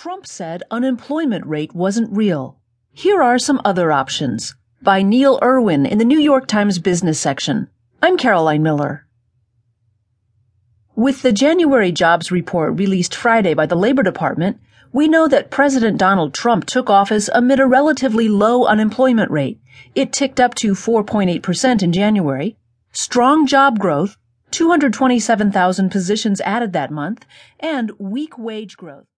Trump said unemployment rate wasn't real. Here are some other options. By Neil Irwin in the New York Times Business section. I'm Caroline Miller. With the January jobs report released Friday by the Labor Department, we know that President Donald Trump took office amid a relatively low unemployment rate. It ticked up to 4.8% in January. Strong job growth, 227,000 positions added that month, and weak wage growth.